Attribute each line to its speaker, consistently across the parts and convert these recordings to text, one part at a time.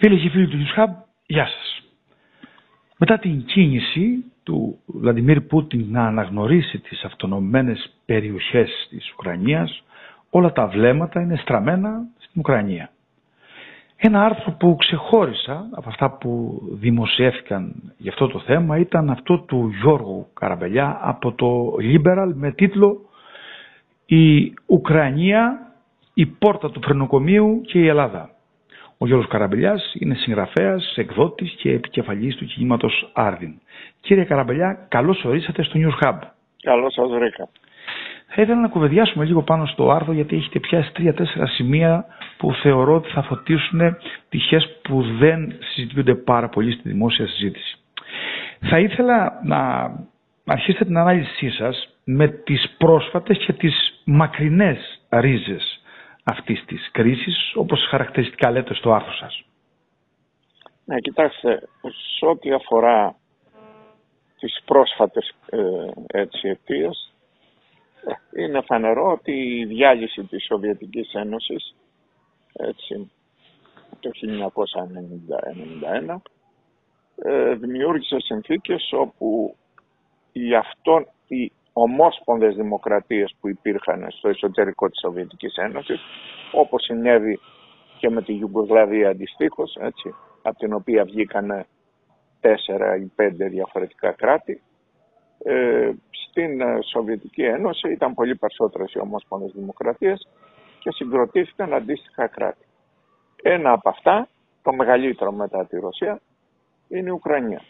Speaker 1: Φίλες και φίλοι του Newshub, γεια σας. Μετά την κίνηση του Βλαντιμίρ Πούτιν να αναγνωρίσει τις αυτονομημένες περιοχές της Ουκρανίας, όλα τα βλέμματα είναι στραμμένα στην Ουκρανία. Ένα άρθρο που ξεχώρισα από αυτά που δημοσιεύτηκαν για αυτό το θέμα ήταν αυτό του Γιώργου Καραμπελιά από το Liberal με τίτλο «Η Ουκρανία, η πόρτα του φρενοκομείου και η Ελλάδα». Ο Γιώργος Καραμπελιάς είναι συγγραφέας, εκδότης και επικεφαλής του κινήματος Άρδιν. Κύριε Καραμπελιά, καλώς ορίσατε στο News Hub.
Speaker 2: Καλώς σας βρήκα.
Speaker 1: Θα ήθελα να κουβεντιάσουμε λίγο πάνω στο άρθρο γιατί έχετε πιάσει τρία-τέσσερα σημεία που θεωρώ ότι θα φωτίσουν πτυχές που δεν συζητούνται πάρα πολύ στη δημόσια συζήτηση. Θα ήθελα να αρχίσετε την ανάλυση σας με τις πρόσφατες και τις μακρινές ρίζες αυτής της κρίσης, όπως χαρακτηριστικά λέτε στο άρθρο σας.
Speaker 2: Ναι, κοιτάξτε, σε ό,τι αφορά τις πρόσφατες ε, έτσι, αιτίες, ε, είναι φανερό ότι η διάλυση της Σοβιετικής Ένωσης έτσι, το 1991 ε, δημιούργησε συνθήκες όπου οι, αυτόν, οι ομόσπονδες δημοκρατίες που υπήρχαν στο εσωτερικό της Σοβιετικής Ένωσης, όπως συνέβη και με τη Ιουγκοσλαβία αντιστοίχως, έτσι, από την οποία βγήκαν τέσσερα ή πέντε διαφορετικά κράτη, ε, στην Σοβιετική Ένωση ήταν πολύ περισσότερες οι ομόσπονδες δημοκρατίες και συγκροτήθηκαν αντίστοιχα κράτη. Ένα από αυτά, το μεγαλύτερο μετά τη Ρωσία, είναι η Ουκρανία.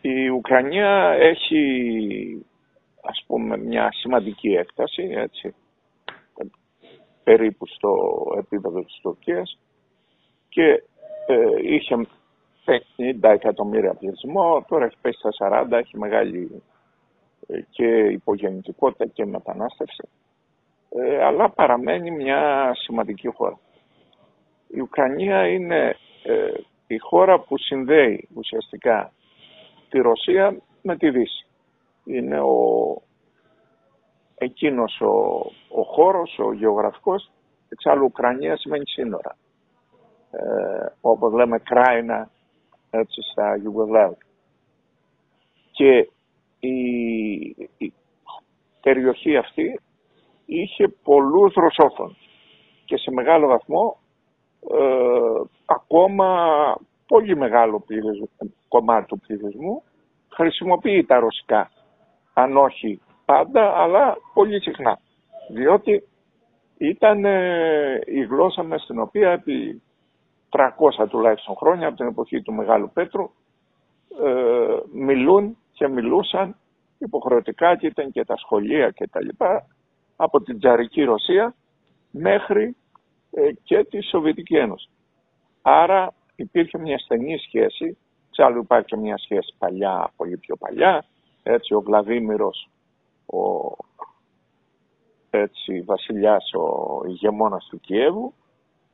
Speaker 2: Η Ουκρανία έχει ας πούμε μια σημαντική έκταση, έτσι, περίπου στο επίπεδο της Τουρκίας. Και ε, είχε 50 εκατομμύρια πληθυσμό, τώρα έχει πέσει στα 40, έχει μεγάλη ε, και υπογεννητικότητα και μετανάστευση, ε, αλλά παραμένει μια σημαντική χώρα. Η Ουκρανία είναι ε, η χώρα που συνδέει ουσιαστικά τη Ρωσία με τη Δύση είναι ο, εκείνος ο, ο χώρος, ο γεωγραφικός, εξάλλου Ουκρανία σημαίνει σύνορα. Ε, όπως λέμε Κράινα, έτσι στα Ιουγκοσλάβικα. Και η, η, περιοχή αυτή είχε πολλούς ρωσόφωνους και σε μεγάλο βαθμό ε, ακόμα πολύ μεγάλο κομμάτι του πληθυσμού χρησιμοποιεί τα ρωσικά αν όχι πάντα, αλλά πολύ συχνά. Διότι ήταν ε, η γλώσσα με στην οποία επί 300 τουλάχιστον χρόνια από την εποχή του Μεγάλου Πέτρου ε, μιλούν και μιλούσαν υποχρεωτικά και ήταν και τα σχολεία και τα λοιπά από την Τζαρική Ρωσία μέχρι ε, και τη Σοβιετική Ένωση. Άρα υπήρχε μια στενή σχέση, εξάλλου υπάρχει μια σχέση παλιά, πολύ πιο παλιά, έτσι ο Βλαδίμηρος, ο έτσι, βασιλιάς, ο ηγεμόνας του Κιέβου,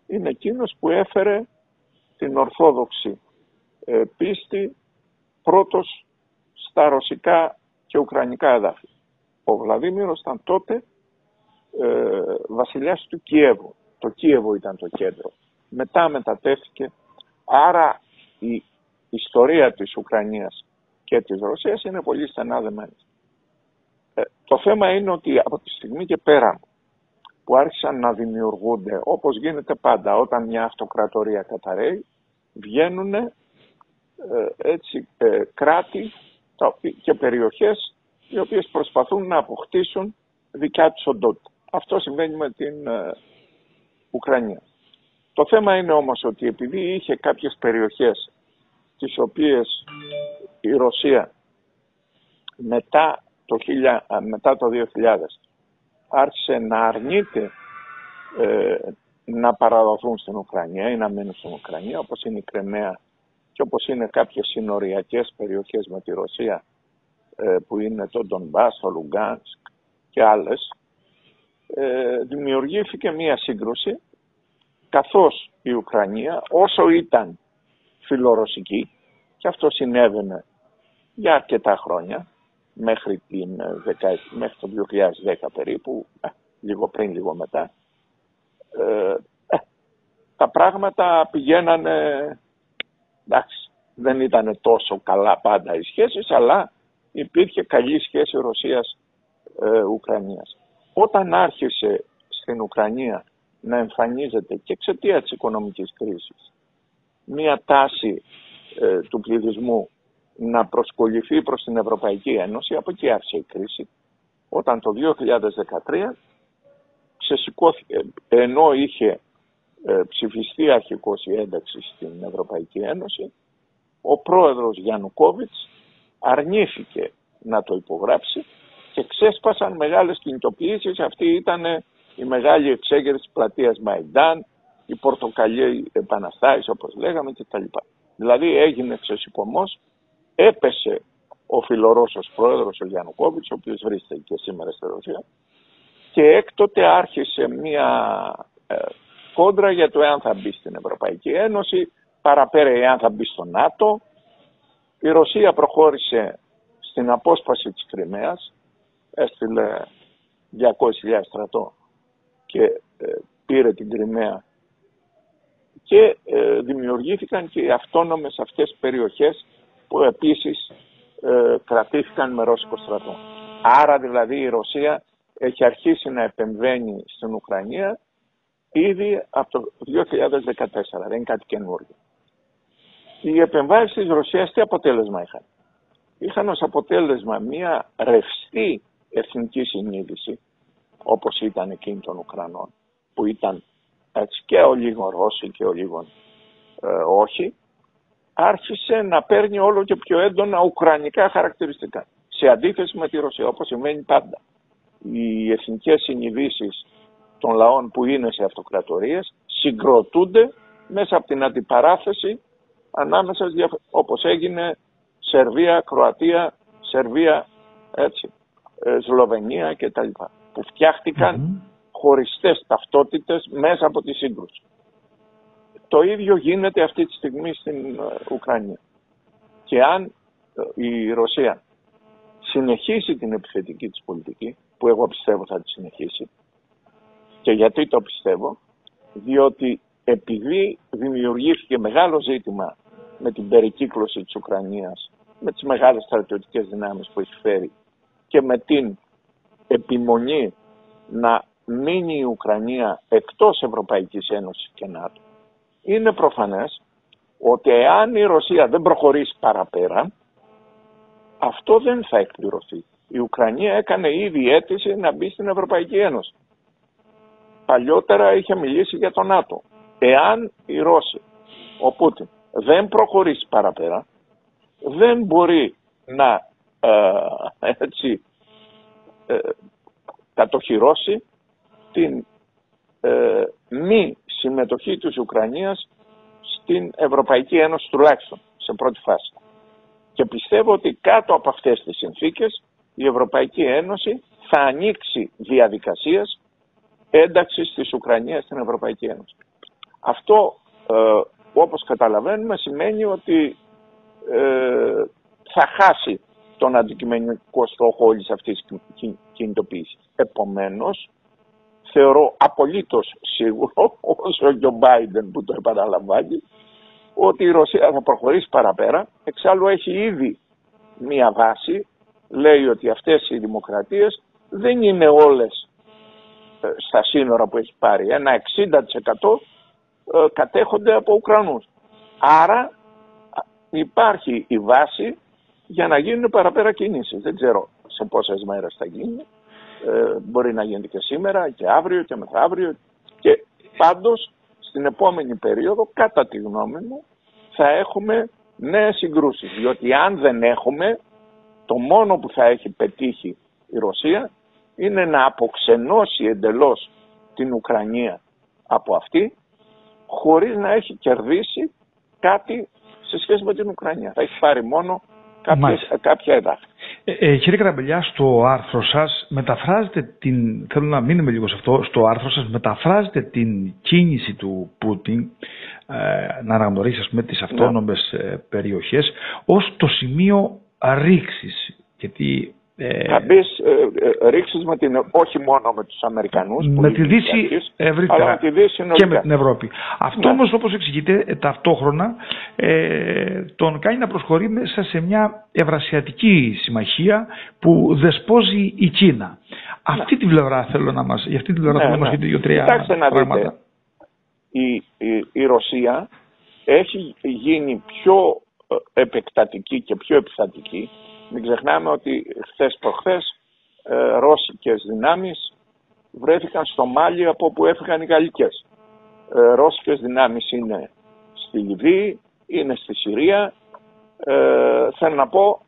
Speaker 2: είναι εκείνος που έφερε την Ορθόδοξη ε, πίστη πρώτος στα ρωσικά και ουκρανικά εδάφη. Ο Βλαδίμηρος ήταν τότε ε, βασιλιάς του Κιέβου. Το Κίεβο ήταν το κέντρο. Μετά μετατέθηκε. Άρα η ιστορία της Ουκρανίας και της Ρωσίας είναι πολύ στενά δεμένες. Ε, το θέμα είναι ότι από τη στιγμή και πέρα που άρχισαν να δημιουργούνται, όπως γίνεται πάντα όταν μια αυτοκρατορία καταραίει, βγαίνουν ε, έτσι, ε, κράτη και περιοχές οι οποίες προσπαθούν να αποκτήσουν δικιά τους οντότητα. Αυτό συμβαίνει με την ε, Ουκρανία. Το θέμα είναι όμως ότι επειδή είχε κάποιες περιοχές τις οποίες η Ρωσία μετά το, 1000, μετά το 2000 άρχισε να αρνείται ε, να παραδοθούν στην Ουκρανία ή να μείνουν στην Ουκρανία όπως είναι η Κρεμαία και όπως είναι κάποιες συνοριακές περιοχές με τη Ρωσία ε, που είναι το Ντονμπάς, το Λουγκάνσκ και άλλες ε, δημιουργήθηκε μία σύγκρουση καθώς η Ουκρανία όσο ήταν φιλορωσική και αυτό συνέβαινε για αρκετά χρόνια, μέχρι, την, ε, μέχρι το 2010 περίπου, ε, λίγο πριν, λίγο μετά, ε, τα πράγματα πηγαίνανε, εντάξει, δεν ήταν τόσο καλά πάντα οι σχέσεις, αλλά υπήρχε καλή σχέση Ρωσίας-Ουκρανίας. Όταν άρχισε στην Ουκρανία να εμφανίζεται και εξαιτίας της οικονομικής κρίσης μία τάση ε, του πληθυσμού να προσκοληθεί προς την Ευρωπαϊκή Ένωση, από εκεί άρχισε η κρίση, όταν το 2013 ξεσηκώθηκε, ενώ είχε ε, ψηφιστεί αρχικώς η ένταξη στην Ευρωπαϊκή Ένωση, ο πρόεδρος Γιαννουκόβιτς αρνήθηκε να το υπογράψει και ξέσπασαν μεγάλες κινητοποιήσεις. Αυτή ήταν η μεγάλη εξέγερση της πλατείας Μαϊντάν, η πορτοκαλιή επαναστάσεις όπως λέγαμε κτλ. Δηλαδή έγινε ξεσηκωμός, έπεσε ο φιλορώσος πρόεδρος ο Γιαννουκόβιτς, ο οποίος βρίσκεται και σήμερα στη Ρωσία και έκτοτε άρχισε μια ε, κόντρα για το εάν θα μπει στην Ευρωπαϊκή Ένωση, παραπέρα εάν θα μπει στο ΝΑΤΟ. Η Ρωσία προχώρησε στην απόσπαση της Κρυμαίας, έστειλε 200.000 στρατό και ε, πήρε την Κρυμαία και ε, δημιουργήθηκαν και οι αυτόνομες αυτές περιοχές που επίσης ε, κρατήθηκαν με ρώσικο στρατό. Άρα δηλαδή η Ρωσία έχει αρχίσει να επεμβαίνει στην Ουκρανία ήδη από το 2014, δεν είναι κάτι καινούργιο. Οι επεμβάσεις της Ρωσίας τι αποτέλεσμα είχαν; Είχαν ως αποτέλεσμα μια ρευστή εθνική συνείδηση, όπως ήταν εκείνη των Ουκρανών, που ήταν έτσι, και ο λίγο Ρώσοι και ο λίγο ε, όχι, άρχισε να παίρνει όλο και πιο έντονα ουκρανικά χαρακτηριστικά. Σε αντίθεση με τη Ρωσία, όπως σημαίνει πάντα. Οι εθνικές συνειδήσεις των λαών που είναι σε αυτοκρατορίες συγκροτούνται μέσα από την αντιπαράθεση ανάμεσα όπως έγινε Σερβία, Κροατία, Σερβία, έτσι, ε, Σλοβενία κτλ. Που φτιάχτηκαν mm-hmm. Χωριστές ταυτότητες μέσα από τη σύγκρουση. Το ίδιο γίνεται αυτή τη στιγμή στην ε, Ουκρανία. Και αν ε, η Ρωσία συνεχίσει την επιθετική της πολιτική, που εγώ πιστεύω θα τη συνεχίσει, και γιατί το πιστεύω, διότι επειδή δημιουργήθηκε μεγάλο ζήτημα με την περικύκλωση της Ουκρανίας, με τις μεγάλες στρατιωτικές δυνάμεις που έχει φέρει και με την επιμονή να μείνει η Ουκρανία εκτός Ευρωπαϊκής Ένωσης και ΝΑΤΟ, είναι προφανές ότι εάν η Ρωσία δεν προχωρήσει παραπέρα, αυτό δεν θα εκπληρωθεί. Η Ουκρανία έκανε ήδη αίτηση να μπει στην Ευρωπαϊκή Ένωση. Παλιότερα είχε μιλήσει για το ΝΑΤΟ. Εάν οι Ρώσοι, ο Πούτιν, δεν προχωρήσει παραπέρα, δεν μπορεί να ε, έτσι, ε, κατοχυρώσει την ε, μη συμμετοχή της Ουκρανίας στην Ευρωπαϊκή Ένωση τουλάχιστον σε πρώτη φάση. Και πιστεύω ότι κάτω από αυτές τις συνθήκες η Ευρωπαϊκή Ένωση θα ανοίξει διαδικασίες ένταξης της Ουκρανίας στην Ευρωπαϊκή Ένωση. Αυτό ε, όπως καταλαβαίνουμε σημαίνει ότι ε, θα χάσει τον αντικειμενικό στόχο όλης αυτής της κινητοποίησης. Επομένως, θεωρώ απολύτως σίγουρο, όσο και ο Μπάιντεν που το επαναλαμβάνει, ότι η Ρωσία θα προχωρήσει παραπέρα. Εξάλλου έχει ήδη μία βάση, λέει ότι αυτές οι δημοκρατίες δεν είναι όλες ε, στα σύνορα που έχει πάρει. Ένα 60% ε, κατέχονται από Ουκρανούς. Άρα υπάρχει η βάση για να γίνουν παραπέρα κινήσεις. Δεν ξέρω σε πόσες μέρες θα γίνει. Ε, μπορεί να γίνεται και σήμερα και αύριο και μεθαύριο. Και πάντως στην επόμενη περίοδο, κατά τη γνώμη μου, θα έχουμε νέες συγκρούσεις. Διότι αν δεν έχουμε, το μόνο που θα έχει πετύχει η Ρωσία είναι να αποξενώσει εντελώς την Ουκρανία από αυτή χωρίς να έχει κερδίσει κάτι σε σχέση με την Ουκρανία. Θα έχει πάρει μόνο κάποιες, κάποια εδάφη.
Speaker 1: Ε, ε, κύριε Καραμπελιά, στο άρθρο σας μεταφράζετε την, θέλω να μείνουμε λίγο σε αυτό, στο άρθρο σας μεταφράζετε την κίνηση του Πούτιν ε, να αναγνωρίσει ας πούμε τις αυτόνομες ναι. περιοχές ως το σημείο ρήξης γιατί
Speaker 2: Ε, θα μπεις ε, ρίξεις με την, όχι μόνο με τους Αμερικανούς
Speaker 1: με τη Δύση ευρύτερα
Speaker 2: αλλά με τη Δύση
Speaker 1: και με την Ευρώπη. Αυτό ναι. όμως όπως εξηγείται ε, ταυτόχρονα ε, τον κάνει να προσχωρεί μέσα σε μια ευρασιατική συμμαχία που δεσπόζει η Κίνα. Ναι. Αυτή τη πλευρά θέλω να μας, για αυτή τη πλευρά ναι, θέλω να μας πείτε δύο-τρία πράγματα.
Speaker 2: η, η, η Ρωσία έχει γίνει πιο επεκτατική και πιο επιθατική μην ξεχνάμε ότι χθες προχθές ε, ρώσικες δυνάμεις βρέθηκαν στο Μάλι από όπου έφυγαν οι γαλλικές. Ε, ρώσικες δυνάμεις είναι στη Λιβύη, είναι στη Συρία. Ε, θέλω να πω,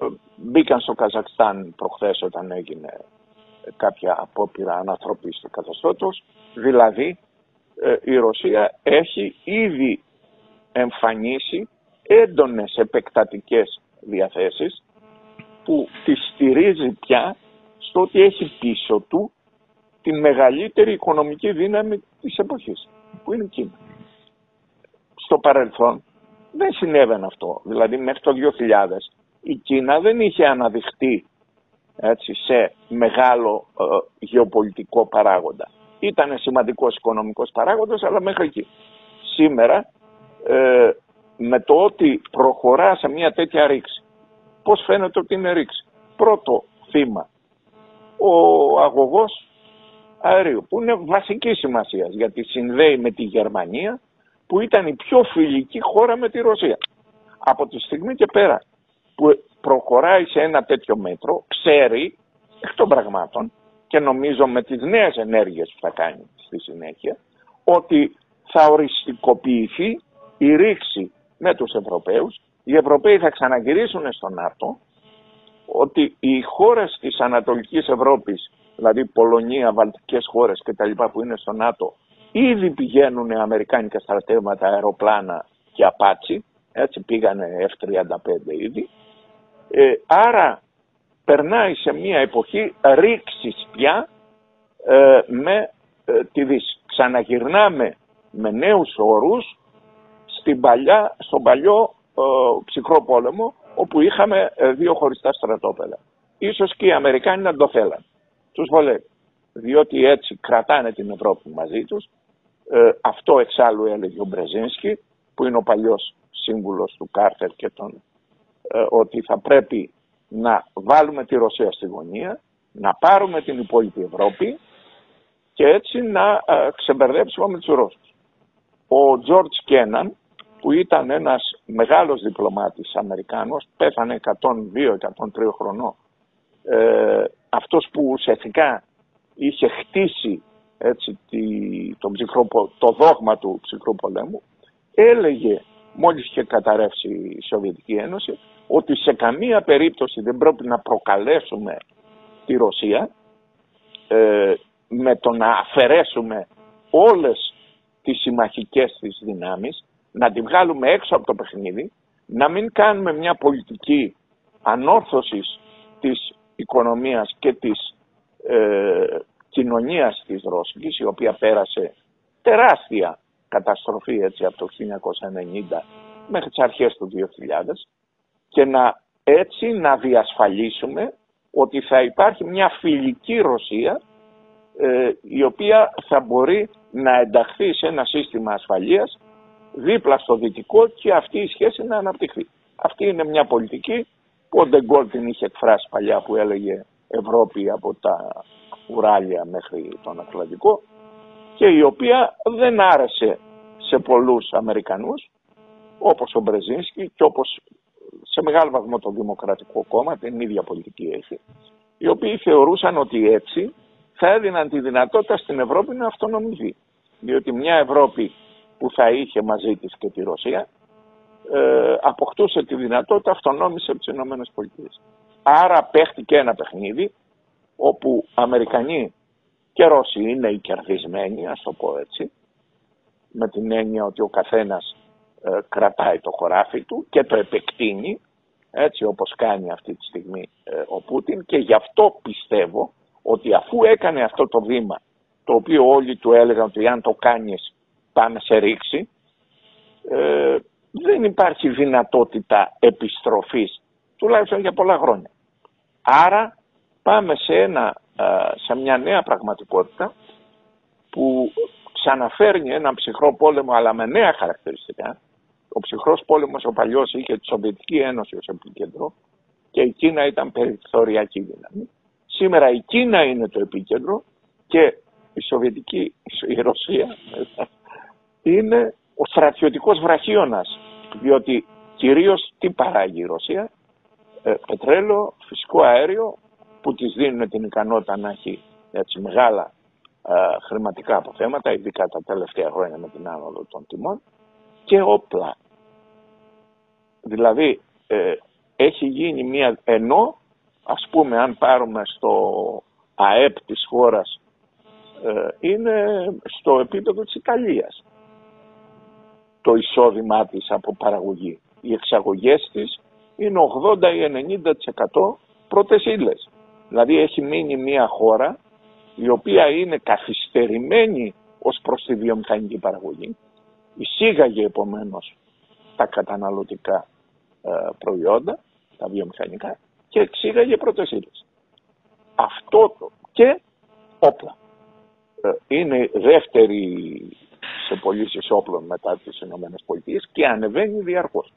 Speaker 2: ε, μπήκαν στο Καζακστάν προχθές όταν έγινε κάποια απόπειρα ανθρωπής του καθεστώτος. Δηλαδή, ε, η Ρωσία έχει ήδη εμφανίσει έντονες επεκτατικές διαθέσεις που τη στηρίζει πια στο ότι έχει πίσω του τη μεγαλύτερη οικονομική δύναμη της εποχής, που είναι η Κίνα. Στο παρελθόν δεν συνέβαινε αυτό. Δηλαδή μέχρι το 2000 η Κίνα δεν είχε αναδειχτεί έτσι, σε μεγάλο ε, γεωπολιτικό παράγοντα. Ήταν σημαντικός οικονομικός παράγοντας, αλλά μέχρι εκεί. Σήμερα, ε, με το ότι προχωρά σε μια τέτοια ρήξη, πώς φαίνεται ότι είναι ρήξη. Πρώτο θύμα, ο αγωγός αερίου, που είναι βασική σημασία γιατί συνδέει με τη Γερμανία, που ήταν η πιο φιλική χώρα με τη Ρωσία. Από τη στιγμή και πέρα που προχωράει σε ένα τέτοιο μέτρο, ξέρει εκ των πραγμάτων και νομίζω με τις νέες ενέργειες που θα κάνει στη συνέχεια, ότι θα οριστικοποιηθεί η ρήξη με τους Ευρωπαίους οι Ευρωπαίοι θα ξαναγυρίσουν στο ΝΑΤΟ, ότι οι χώρες της Ανατολικής Ευρώπης, δηλαδή Πολωνία, Βαλτικές χώρες και τα λοιπά που είναι στο ΝΑΤΟ, ήδη πηγαίνουν αμερικάνικα στρατεύματα, αεροπλάνα και απάτσι, έτσι πήγανε F-35 ήδη. Ε, άρα περνάει σε μια εποχή ρήξης πια ε, με ε, τη Δύση. Ξαναγυρνάμε με νέους όρους στην παλιά, στον παλιό ψυχρό πόλεμο όπου είχαμε ε, δύο χωριστά στρατόπεδα. Ίσως και οι Αμερικάνοι να το θέλαν. Τους βολεύει. Διότι έτσι κρατάνε την Ευρώπη μαζί τους. Ε, αυτό εξάλλου έλεγε ο Μπρεζίνσκι που είναι ο παλιός σύμβουλος του Κάρτερ και τον, ε, ότι θα πρέπει να βάλουμε τη Ρωσία στη γωνία, να πάρουμε την υπόλοιπη Ευρώπη και έτσι να ξεμπερδέψουμε με τους Ρώσους. Ο Τζόρτζ Κέναν που ήταν ένας μεγάλος διπλωμάτης Αμερικάνος, πέθανε 102-103 χρονών. Ε, αυτός που ουσιαστικά είχε χτίσει έτσι, τη, το, ψυχρό, το δόγμα του ψυχρού πολέμου, έλεγε μόλις είχε καταρρεύσει η Σοβιετική Ένωση ότι σε καμία περίπτωση δεν πρέπει να προκαλέσουμε τη Ρωσία ε, με το να αφαιρέσουμε όλες τις συμμαχικές της δυνάμεις να τη βγάλουμε έξω από το παιχνίδι, να μην κάνουμε μια πολιτική ανόρθωσης της οικονομίας και της ε, κοινωνίας της Ρώσικης, η οποία πέρασε τεράστια καταστροφή έτσι από το 1990 μέχρι τις αρχές του 2000 και να έτσι να διασφαλίσουμε ότι θα υπάρχει μια φιλική Ρωσία ε, η οποία θα μπορεί να ενταχθεί σε ένα σύστημα ασφαλείας δίπλα στο δυτικό και αυτή η σχέση να αναπτυχθεί. Αυτή είναι μια πολιτική που ο Ντεγκόλ την είχε εκφράσει παλιά που έλεγε Ευρώπη από τα Ουράλια μέχρι τον Ατλαντικό και η οποία δεν άρεσε σε πολλούς Αμερικανούς όπως ο Μπρεζίνσκι και όπως σε μεγάλο βαθμό το Δημοκρατικό Κόμμα, την ίδια πολιτική έχει, οι οποίοι θεωρούσαν ότι έτσι θα έδιναν τη δυνατότητα στην Ευρώπη να αυτονομηθεί. Διότι μια Ευρώπη που θα είχε μαζί της και τη Ρωσία ε, αποκτούσε τη δυνατότητα αυτονόμηση από τις Ηνωμένες Πολιτείες. Άρα παίχτηκε ένα παιχνίδι όπου Αμερικανοί και Ρώσοι είναι οι κερδισμένοι, ας το πω έτσι, με την έννοια ότι ο καθένας ε, κρατάει το χωράφι του και το επεκτείνει, έτσι όπως κάνει αυτή τη στιγμή ε, ο Πούτιν και γι' αυτό πιστεύω ότι αφού έκανε αυτό το βήμα, το οποίο όλοι του έλεγαν ότι αν το κάνεις πάμε σε ρήξη, ε, δεν υπάρχει δυνατότητα επιστροφής, τουλάχιστον για πολλά χρόνια. Άρα πάμε σε, ένα, σε μια νέα πραγματικότητα που ξαναφέρνει έναν ψυχρό πόλεμο αλλά με νέα χαρακτηριστικά. Ο ψυχρός πόλεμος ο παλιός είχε τη Σοβιετική Ένωση ως επίκεντρο και η Κίνα ήταν περιθωριακή δύναμη. Σήμερα η Κίνα είναι το επίκεντρο και η Σοβιετική, η Ρωσία είναι ο στρατιωτικός βραχίωνας διότι κυρίως τι παράγει η Ρωσία; Ε, πετρέλαιο, φυσικό αέριο που της δίνουν την ικανότητα να έχει έτσι μεγάλα ε, χρηματικά αποθέματα ειδικά τα τελευταία χρόνια με την άνοδο των τιμών και όπλα. Δηλαδή ε, έχει γίνει μια ενώ ας πούμε αν πάρουμε στο ΑΕΠ της χώρας ε, είναι στο επίπεδο της Ιταλίας το εισόδημά της από παραγωγή. Οι εξαγωγές της είναι 80 ή 90% πρώτες ύλες. Δηλαδή έχει μείνει μια χώρα η οποία είναι καθυστερημένη ως προς τη βιομηχανική παραγωγή. Εισήγαγε επομένως τα καταναλωτικά ε, προϊόντα, τα βιομηχανικά και εξήγαγε πρώτες ύλες. Αυτό το και όπλα. Ε, είναι δεύτερη σε πωλήσεις όπλων μετά τις ΗΠΑ και ανεβαίνει διαρκώς.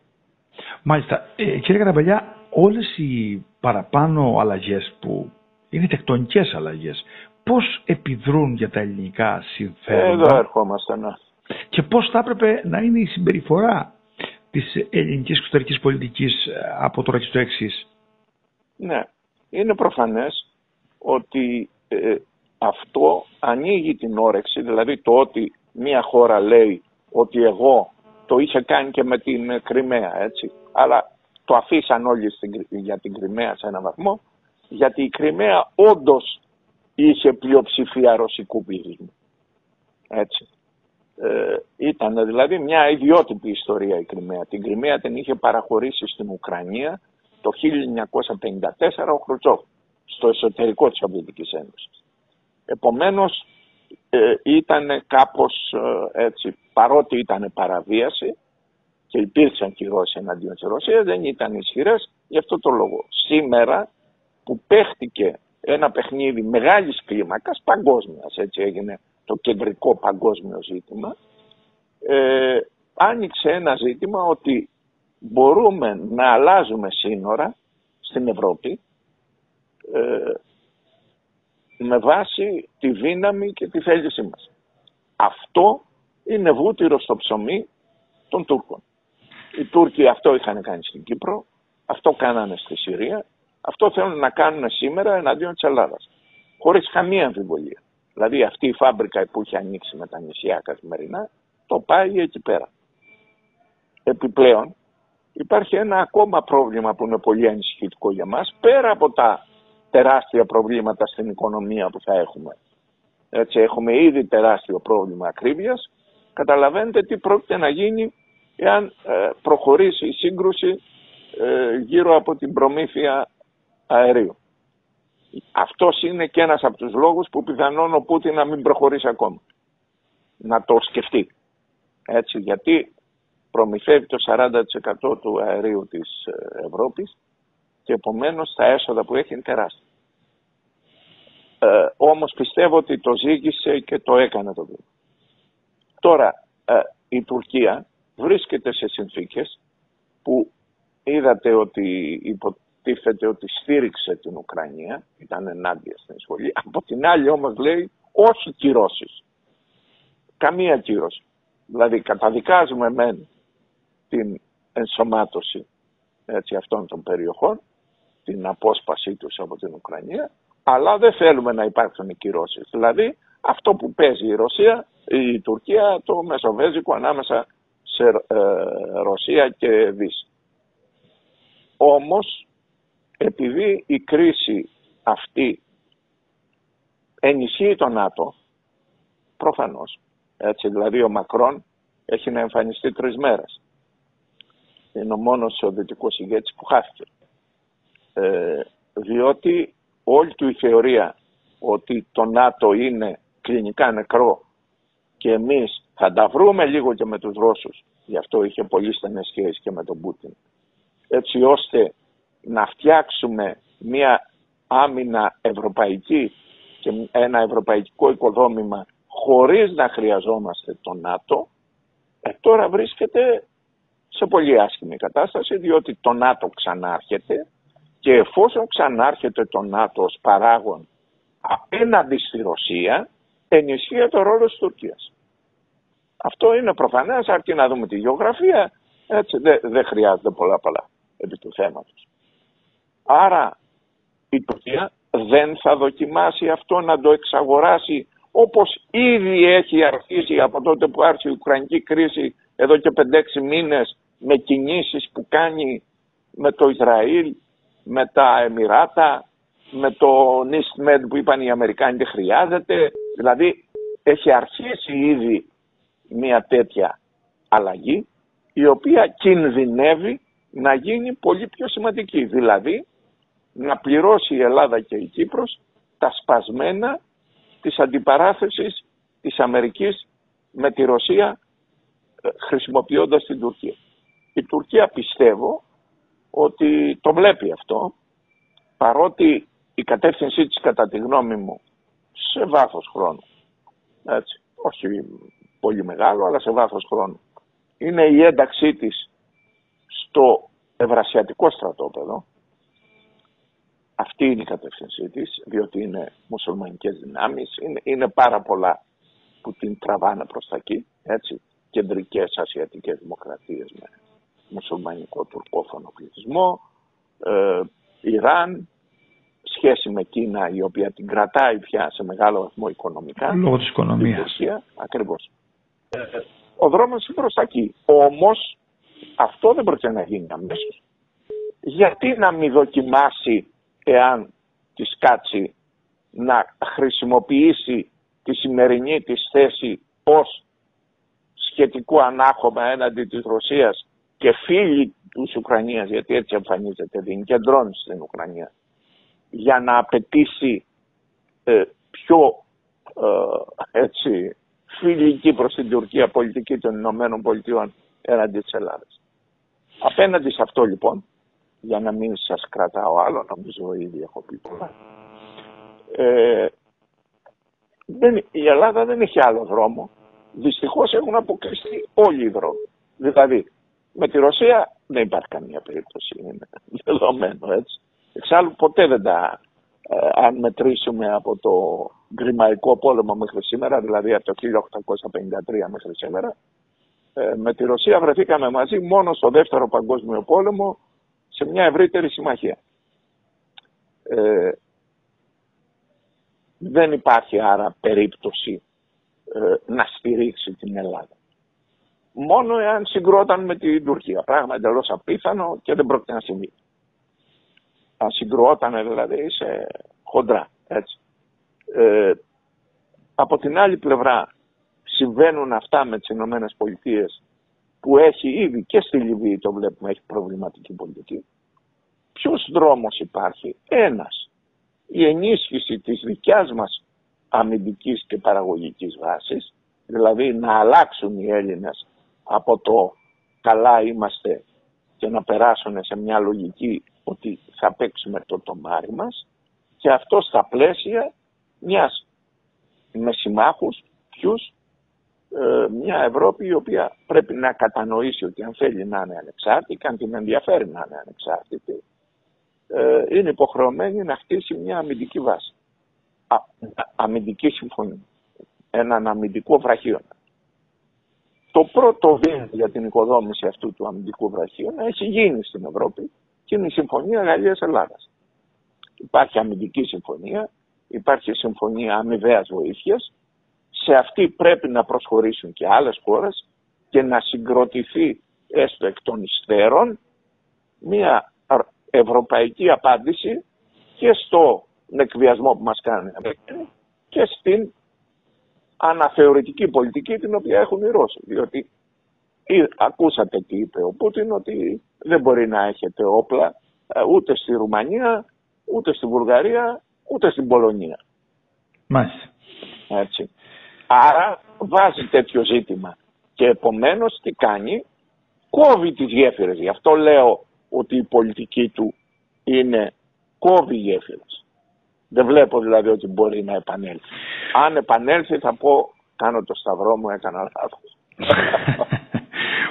Speaker 1: Μάλιστα. Ε, κύριε Καραμπελιά, όλες οι παραπάνω αλλαγές που είναι τεκτονικές αλλαγές, πώς επιδρούν για τα ελληνικά συμφέροντα;
Speaker 2: Εδώ ερχόμαστε, ναι.
Speaker 1: Και πώς θα έπρεπε να είναι η συμπεριφορά της ελληνικής εξωτερικής πολιτικής ε, από τώρα και στο εξής;
Speaker 2: Ναι. Είναι προφανές ότι ε, αυτό ανοίγει την όρεξη, δηλαδή το ότι μία χώρα λέει ότι εγώ το είχε κάνει και με την Κρυμαία, έτσι. Αλλά το αφήσαν όλοι για την Κρυμαία σε έναν βαθμό, γιατί η Κρυμαία όντως είχε πλειοψηφία ρωσικού πληθυσμού. Έτσι. Ε, ήταν δηλαδή μια ιδιότυπη ιστορία η Κρυμαία. Την Κρυμαία την είχε παραχωρήσει στην Ουκρανία το 1954 ο Χρουτσόφ στο εσωτερικό της Σοβιετικής Ένωσης. Επομένως ε, ήταν κάπως ε, έτσι, παρότι ήταν παραβίαση και υπήρξαν κυρώσεις εναντίον της Ρωσίας, δεν ήταν ισχυρές γι' αυτό το λόγο. Σήμερα που παίχτηκε ένα παιχνίδι μεγάλης κλίμακας, παγκόσμιας, έτσι έγινε το κεντρικό παγκόσμιο ζήτημα, ε, άνοιξε ένα ζήτημα ότι μπορούμε να αλλάζουμε σύνορα στην Ευρώπη ε, με βάση τη δύναμη και τη θέλησή μας. Αυτό είναι βούτυρο στο ψωμί των Τούρκων. Οι Τούρκοι αυτό είχαν κάνει στην Κύπρο, αυτό κάνανε στη Συρία, αυτό θέλουν να κάνουν σήμερα εναντίον της Ελλάδας. Χωρίς καμία αμφιβολία. Δηλαδή αυτή η φάμπρικα που έχει ανοίξει με τα νησιά καθημερινά, το πάει εκεί πέρα. Επιπλέον, υπάρχει ένα ακόμα πρόβλημα που είναι πολύ ανησυχητικό για μας, πέρα από τα τεράστια προβλήματα στην οικονομία που θα έχουμε. Έτσι, έχουμε ήδη τεράστιο πρόβλημα ακρίβειας. Καταλαβαίνετε τι πρόκειται να γίνει εάν ε, προχωρήσει η σύγκρουση ε, γύρω από την προμήθεια αερίου. Αυτός είναι και ένας από τους λόγους που πιθανόν ο Πούτιν να μην προχωρήσει ακόμα. Να το σκεφτεί. Έτσι, γιατί προμηθεύει το 40% του αερίου της ε, Ευρώπης και επομένως τα έσοδα που έχει είναι τεράστια. Ε, όμως πιστεύω ότι το ζήγησε και το έκανε το βήμα. Τώρα, ε, η Τουρκία βρίσκεται σε συνθήκες που είδατε ότι υποτίθεται ότι στήριξε την Ουκρανία, ήταν ενάντια στην εισβολή. Από την άλλη όμως λέει όχι κυρώσεις. Καμία κύρωση. Δηλαδή καταδικάζουμε μεν την ενσωμάτωση έτσι, αυτών των περιοχών, την απόσπασή τους από την Ουκρανία, αλλά δεν θέλουμε να υπάρξουν οι κυρώσεις. Δηλαδή αυτό που παίζει η Ρωσία, η Τουρκία, το Μεσοβέζικο ανάμεσα σε ε, Ρωσία και Δύση. Όμως, επειδή η κρίση αυτή ενισχύει το ΝΑΤΟ, προφανώς, έτσι δηλαδή ο Μακρόν έχει να εμφανιστεί τρεις μέρες. Είναι ο μόνος ο δυτικός ηγέτης που χάθηκε. Ε, διότι όλη του η θεωρία ότι το ΝΑΤΟ είναι κλινικά νεκρό και εμείς θα τα βρούμε λίγο και με τους Ρώσους, γι' αυτό είχε πολύ στενές σχέσεις και με τον Πούτιν, έτσι ώστε να φτιάξουμε μια άμυνα ευρωπαϊκή και ένα ευρωπαϊκό οικοδόμημα χωρίς να χρειαζόμαστε το ΝΑΤΟ, ε, τώρα βρίσκεται σε πολύ άσχημη κατάσταση διότι το ΝΑΤΟ ξανάρχεται και εφόσον ξανάρχεται το ΝΑΤΟ ως παράγον απέναντι στη Ρωσία ενισχύει το ρόλο της Τουρκίας. Αυτό είναι προφανές αρκεί να δούμε τη γεωγραφία έτσι δεν χρειάζεται πολλά πολλά επί του θέματος. Άρα η Τουρκία δεν θα δοκιμάσει αυτό να το εξαγοράσει όπως ήδη έχει αρχίσει από τότε που άρχισε η Ουκρανική κρίση εδώ και 5-6 μήνες με κινήσεις που κάνει με το Ισραήλ, με τα Εμμυράτα, με το NISTMED που είπαν οι Αμερικάνοι δεν χρειάζεται. Δηλαδή έχει αρχίσει ήδη μια τέτοια αλλαγή η οποία κινδυνεύει να γίνει πολύ πιο σημαντική. Δηλαδή να πληρώσει η Ελλάδα και η Κύπρος τα σπασμένα της αντιπαράθεσης της Αμερικής με τη Ρωσία ε, χρησιμοποιώντας την Τουρκία. Η Τουρκία πιστεύω ότι το βλέπει αυτό παρότι η κατεύθυνσή της κατά τη γνώμη μου σε βάθος χρόνου έτσι, όχι πολύ μεγάλο αλλά σε βάθος χρόνου είναι η ένταξή της στο ευρασιατικό στρατόπεδο αυτή είναι η κατεύθυνσή της, διότι είναι μουσουλμανικές δυνάμεις, είναι, είναι πάρα πολλά που την τραβάνε προς τα εκεί, έτσι, κεντρικές ασιατικές δημοκρατίες με μουσουλμανικό τουρκόφωνο πληθυσμό, ε, Ιράν, σχέση με Κίνα η οποία την κρατάει πια σε μεγάλο βαθμό οικονομικά.
Speaker 1: Λόγω της οικονομίας.
Speaker 2: ακριβώς. Ε, ο δρόμος είναι προς τα εκεί. Όμως αυτό δεν πρόκειται να γίνει αμέσως. Γιατί να μην δοκιμάσει εάν της κάτσει να χρησιμοποιήσει τη σημερινή της θέση ως σχετικό ανάχωμα έναντι της Ρωσίας και φίλοι της Ουκρανίας, γιατί έτσι εμφανίζεται, δεν κεντρώνει στην Ουκρανία, για να απαιτήσει ε, πιο ε, έτσι, φιλική προς την Τουρκία πολιτική των Ηνωμένων Πολιτειών έναντι της Ελλάδας. Απέναντι σε αυτό λοιπόν, για να μην σας κρατάω άλλο, νομίζω ήδη έχω πει πολλά. Ε, δεν, η Ελλάδα δεν έχει άλλο δρόμο. Δυστυχώς έχουν αποκλειστεί όλοι οι δρόμοι. Δηλαδή, με τη Ρωσία δεν υπάρχει καμία περίπτωση, είναι δεδομένο έτσι. Εξάλλου ποτέ δεν τα, ε, αν μετρήσουμε από το γκριμαϊκό πόλεμο μέχρι σήμερα, δηλαδή από το 1853 μέχρι σήμερα, ε, με τη Ρωσία βρεθήκαμε μαζί μόνο στο δεύτερο παγκόσμιο πόλεμο σε μια ευρύτερη συμμαχία. Ε, δεν υπάρχει άρα περίπτωση ε, να στηρίξει την Ελλάδα. Μόνο εάν συγκρόταν με την Τουρκία. Πράγμα εντελώς απίθανο και δεν πρόκειται να συμβεί. Αν συγκρόταν δηλαδή σε χοντρά. Έτσι. Ε, από την άλλη πλευρά συμβαίνουν αυτά με τις Ηνωμένες Πολιτείες που έχει ήδη και στη Λιβύη το βλέπουμε έχει προβληματική πολιτική. Ποιος δρόμος υπάρχει; Ένας. Η ενίσχυση της δικιάς μας αμυντικής και παραγωγικής βάσης, δηλαδή να αλλάξουν οι Έλληνες από το καλά είμαστε και να περάσουν σε μια λογική ότι θα παίξουμε το τομάρι μας και αυτό στα πλαίσια μιας με συμμάχους ποιους ε, μια Ευρώπη η οποία πρέπει να κατανοήσει ότι αν θέλει να είναι ανεξάρτητη και αν την ενδιαφέρει να είναι ανεξάρτητη ε, είναι υποχρεωμένη να χτίσει μια αμυντική βάση. Α, αμυντική συμφωνία. Έναν αμυντικό βραχίωνα. Το πρώτο βήμα για την οικοδόμηση αυτού του αμυντικού βραχίωνα έχει γίνει στην Ευρώπη και είναι η Συμφωνία Γαλλίας-Ελλάδας. Υπάρχει αμυντική συμφωνία, υπάρχει συμφωνία αμοιβαίας βοήθειας σε αυτή πρέπει να προσχωρήσουν και άλλες χώρες και να συγκροτηθεί έστω εκ των υστέρων μια ευρωπαϊκή απάντηση και στο εκβιασμό που μας κάνει και στην αναθεωρητική πολιτική την οποία έχουν οι Ρώσοι. Διότι ακούσατε τι είπε ο Πούτιν ότι δεν μπορεί να έχετε όπλα ε, ούτε στη Ρουμανία, ούτε στη Βουλγαρία, ούτε στην Πολωνία.
Speaker 1: Μάλιστα.
Speaker 2: Έτσι. Άρα βάζει τέτοιο ζήτημα. Και επομένως τι κάνει, κόβει τις γέφυρες. Γι' αυτό λέω ότι η πολιτική του είναι κόβει γέφυρες. Δεν βλέπω δηλαδή ότι μπορεί να επανέλθει. Αν επανέλθει θα πω κάνω το σταυρό μου, έκανα λάθος.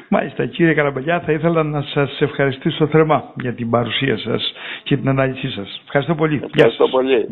Speaker 1: Μάλιστα κύριε Καραμπελιά θα ήθελα να σας ευχαριστήσω θερμά για την παρουσία σας και την ανάλυση σας. Ευχαριστώ πολύ.
Speaker 2: Ευχαριστώ πολύ.